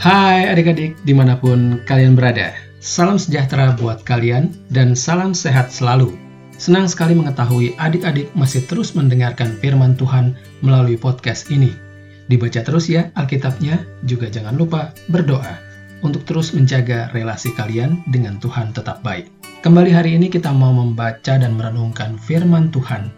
Hai adik-adik di mana pun kalian berada. Salam sejahtera buat kalian dan salam sehat selalu. Senang sekali mengetahui adik-adik masih terus mendengarkan firman Tuhan melalui podcast ini. Dibaca terus ya Alkitabnya, juga jangan lupa berdoa untuk terus menjaga relasi kalian dengan Tuhan tetap baik. Kembali hari ini kita mau membaca dan merenungkan firman Tuhan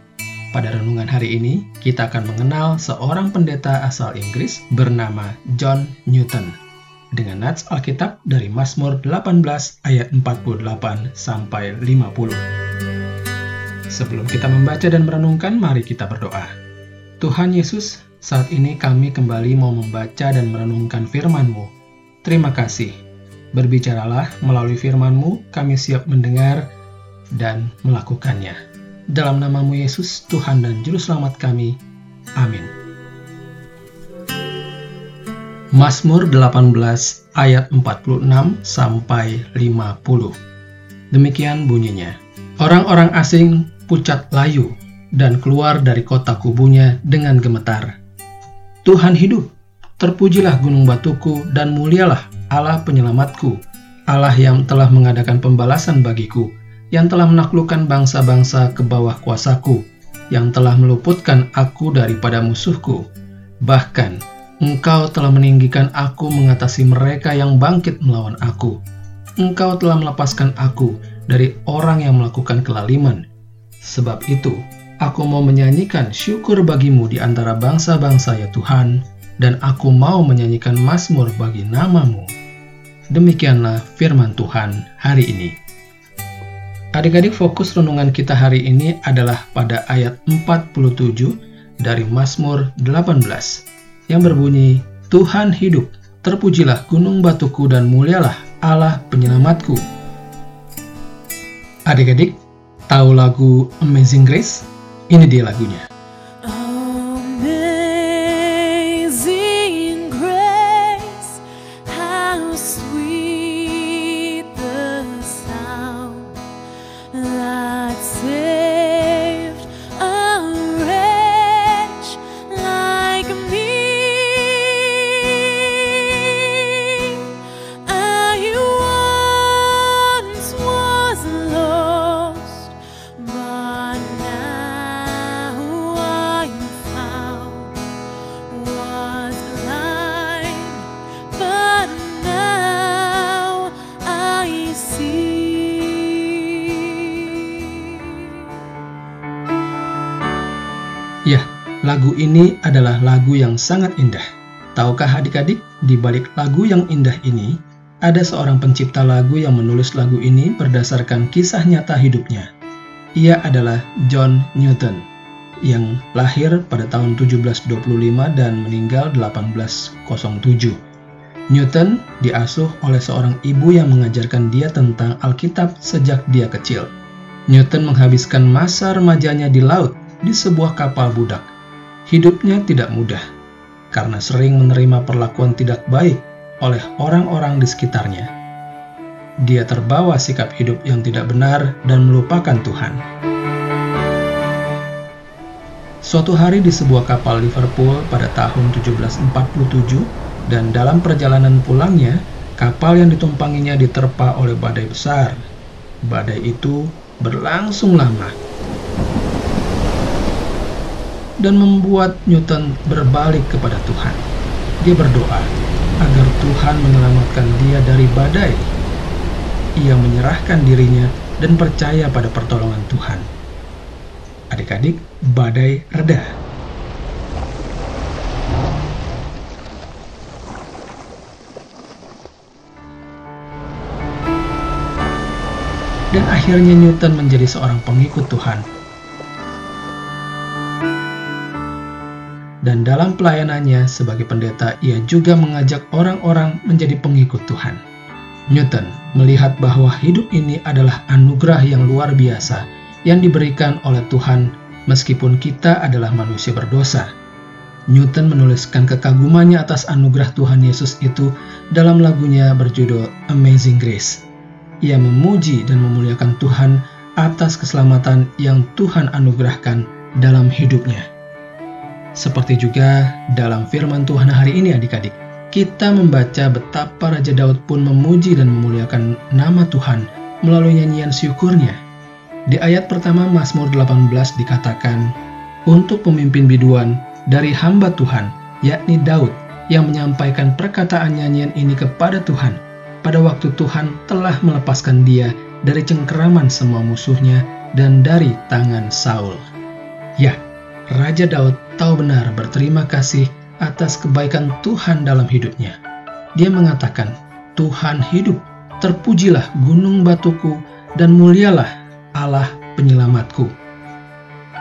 pada renungan hari ini, kita akan mengenal seorang pendeta asal Inggris bernama John Newton. Dengan nats Alkitab dari Mazmur 18 ayat 48 sampai 50. Sebelum kita membaca dan merenungkan, mari kita berdoa. Tuhan Yesus, saat ini kami kembali mau membaca dan merenungkan firman-Mu. Terima kasih. Berbicaralah melalui firman-Mu, kami siap mendengar dan melakukannya. Dalam namamu Yesus, Tuhan dan Juru Selamat kami. Amin. Mazmur 18 ayat 46 sampai 50. Demikian bunyinya. Orang-orang asing pucat layu dan keluar dari kota kubunya dengan gemetar. Tuhan hidup, terpujilah gunung batuku dan mulialah Allah penyelamatku, Allah yang telah mengadakan pembalasan bagiku yang telah menaklukkan bangsa-bangsa ke bawah kuasaku, yang telah meluputkan aku daripada musuhku. Bahkan, engkau telah meninggikan aku mengatasi mereka yang bangkit melawan aku. Engkau telah melepaskan aku dari orang yang melakukan kelaliman. Sebab itu, aku mau menyanyikan syukur bagimu di antara bangsa-bangsa ya Tuhan, dan aku mau menyanyikan mazmur bagi namamu. Demikianlah firman Tuhan hari ini. Adik-adik fokus renungan kita hari ini adalah pada ayat 47 dari Mazmur 18 yang berbunyi, Tuhan hidup, terpujilah gunung batuku dan mulialah Allah penyelamatku. Adik-adik, tahu lagu Amazing Grace? Ini dia lagunya. Ya, lagu ini adalah lagu yang sangat indah. Tahukah adik-adik, di balik lagu yang indah ini, ada seorang pencipta lagu yang menulis lagu ini berdasarkan kisah nyata hidupnya. Ia adalah John Newton, yang lahir pada tahun 1725 dan meninggal 1807. Newton diasuh oleh seorang ibu yang mengajarkan dia tentang Alkitab sejak dia kecil. Newton menghabiskan masa remajanya di laut di sebuah kapal budak. Hidupnya tidak mudah karena sering menerima perlakuan tidak baik oleh orang-orang di sekitarnya. Dia terbawa sikap hidup yang tidak benar dan melupakan Tuhan. Suatu hari di sebuah kapal Liverpool pada tahun 1747 dan dalam perjalanan pulangnya, kapal yang ditumpanginya diterpa oleh badai besar. Badai itu berlangsung lama dan membuat Newton berbalik kepada Tuhan. Dia berdoa agar Tuhan menyelamatkan dia dari badai. Ia menyerahkan dirinya dan percaya pada pertolongan Tuhan. Adik-adik, badai reda. Dan akhirnya Newton menjadi seorang pengikut Tuhan dan dalam pelayanannya sebagai pendeta, ia juga mengajak orang-orang menjadi pengikut Tuhan. Newton melihat bahwa hidup ini adalah anugerah yang luar biasa yang diberikan oleh Tuhan meskipun kita adalah manusia berdosa. Newton menuliskan kekagumannya atas anugerah Tuhan Yesus itu dalam lagunya berjudul Amazing Grace. Ia memuji dan memuliakan Tuhan atas keselamatan yang Tuhan anugerahkan dalam hidupnya. Seperti juga dalam firman Tuhan hari ini adik-adik, kita membaca betapa Raja Daud pun memuji dan memuliakan nama Tuhan melalui nyanyian syukurnya. Di ayat pertama Mazmur 18 dikatakan, Untuk pemimpin biduan dari hamba Tuhan, yakni Daud, yang menyampaikan perkataan nyanyian ini kepada Tuhan, pada waktu Tuhan telah melepaskan dia dari cengkeraman semua musuhnya dan dari tangan Saul. Ya, Raja Daud tahu benar berterima kasih atas kebaikan Tuhan dalam hidupnya. Dia mengatakan, Tuhan hidup, terpujilah gunung batuku, dan mulialah Allah penyelamatku.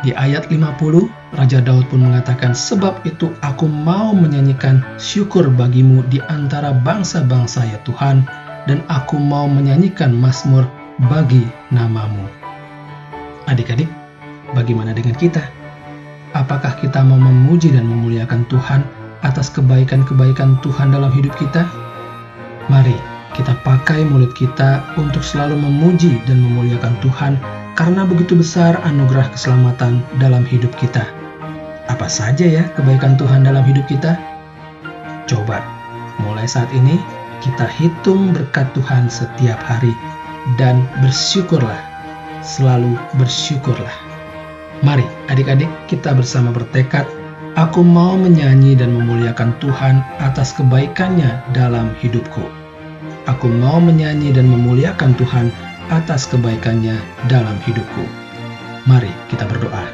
Di ayat 50, Raja Daud pun mengatakan, Sebab itu aku mau menyanyikan syukur bagimu di antara bangsa-bangsa ya Tuhan, dan aku mau menyanyikan mazmur bagi namamu. Adik-adik, bagaimana dengan kita? Apakah kita mau memuji dan memuliakan Tuhan atas kebaikan-kebaikan Tuhan dalam hidup kita? Mari kita pakai mulut kita untuk selalu memuji dan memuliakan Tuhan karena begitu besar anugerah keselamatan dalam hidup kita. Apa saja ya kebaikan Tuhan dalam hidup kita? Coba, mulai saat ini kita hitung berkat Tuhan setiap hari dan bersyukurlah, selalu bersyukurlah. Mari adik-adik kita bersama bertekad, aku mau menyanyi dan memuliakan Tuhan atas kebaikannya dalam hidupku. Aku mau menyanyi dan memuliakan Tuhan atas kebaikannya dalam hidupku. Mari kita berdoa.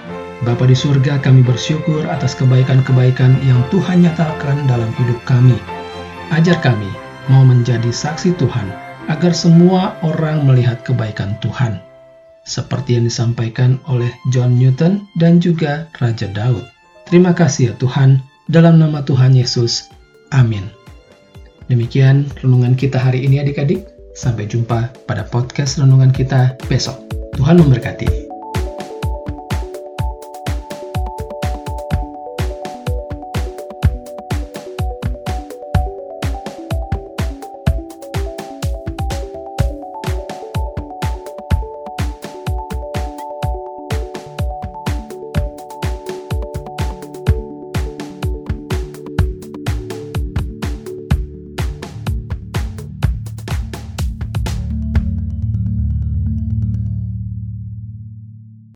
Bapa di surga kami bersyukur atas kebaikan-kebaikan yang Tuhan nyatakan dalam hidup kami. Ajar kami mau menjadi saksi Tuhan agar semua orang melihat kebaikan Tuhan seperti yang disampaikan oleh John Newton dan juga Raja Daud. Terima kasih ya Tuhan, dalam nama Tuhan Yesus. Amin. Demikian renungan kita hari ini adik-adik. Sampai jumpa pada podcast renungan kita besok. Tuhan memberkati.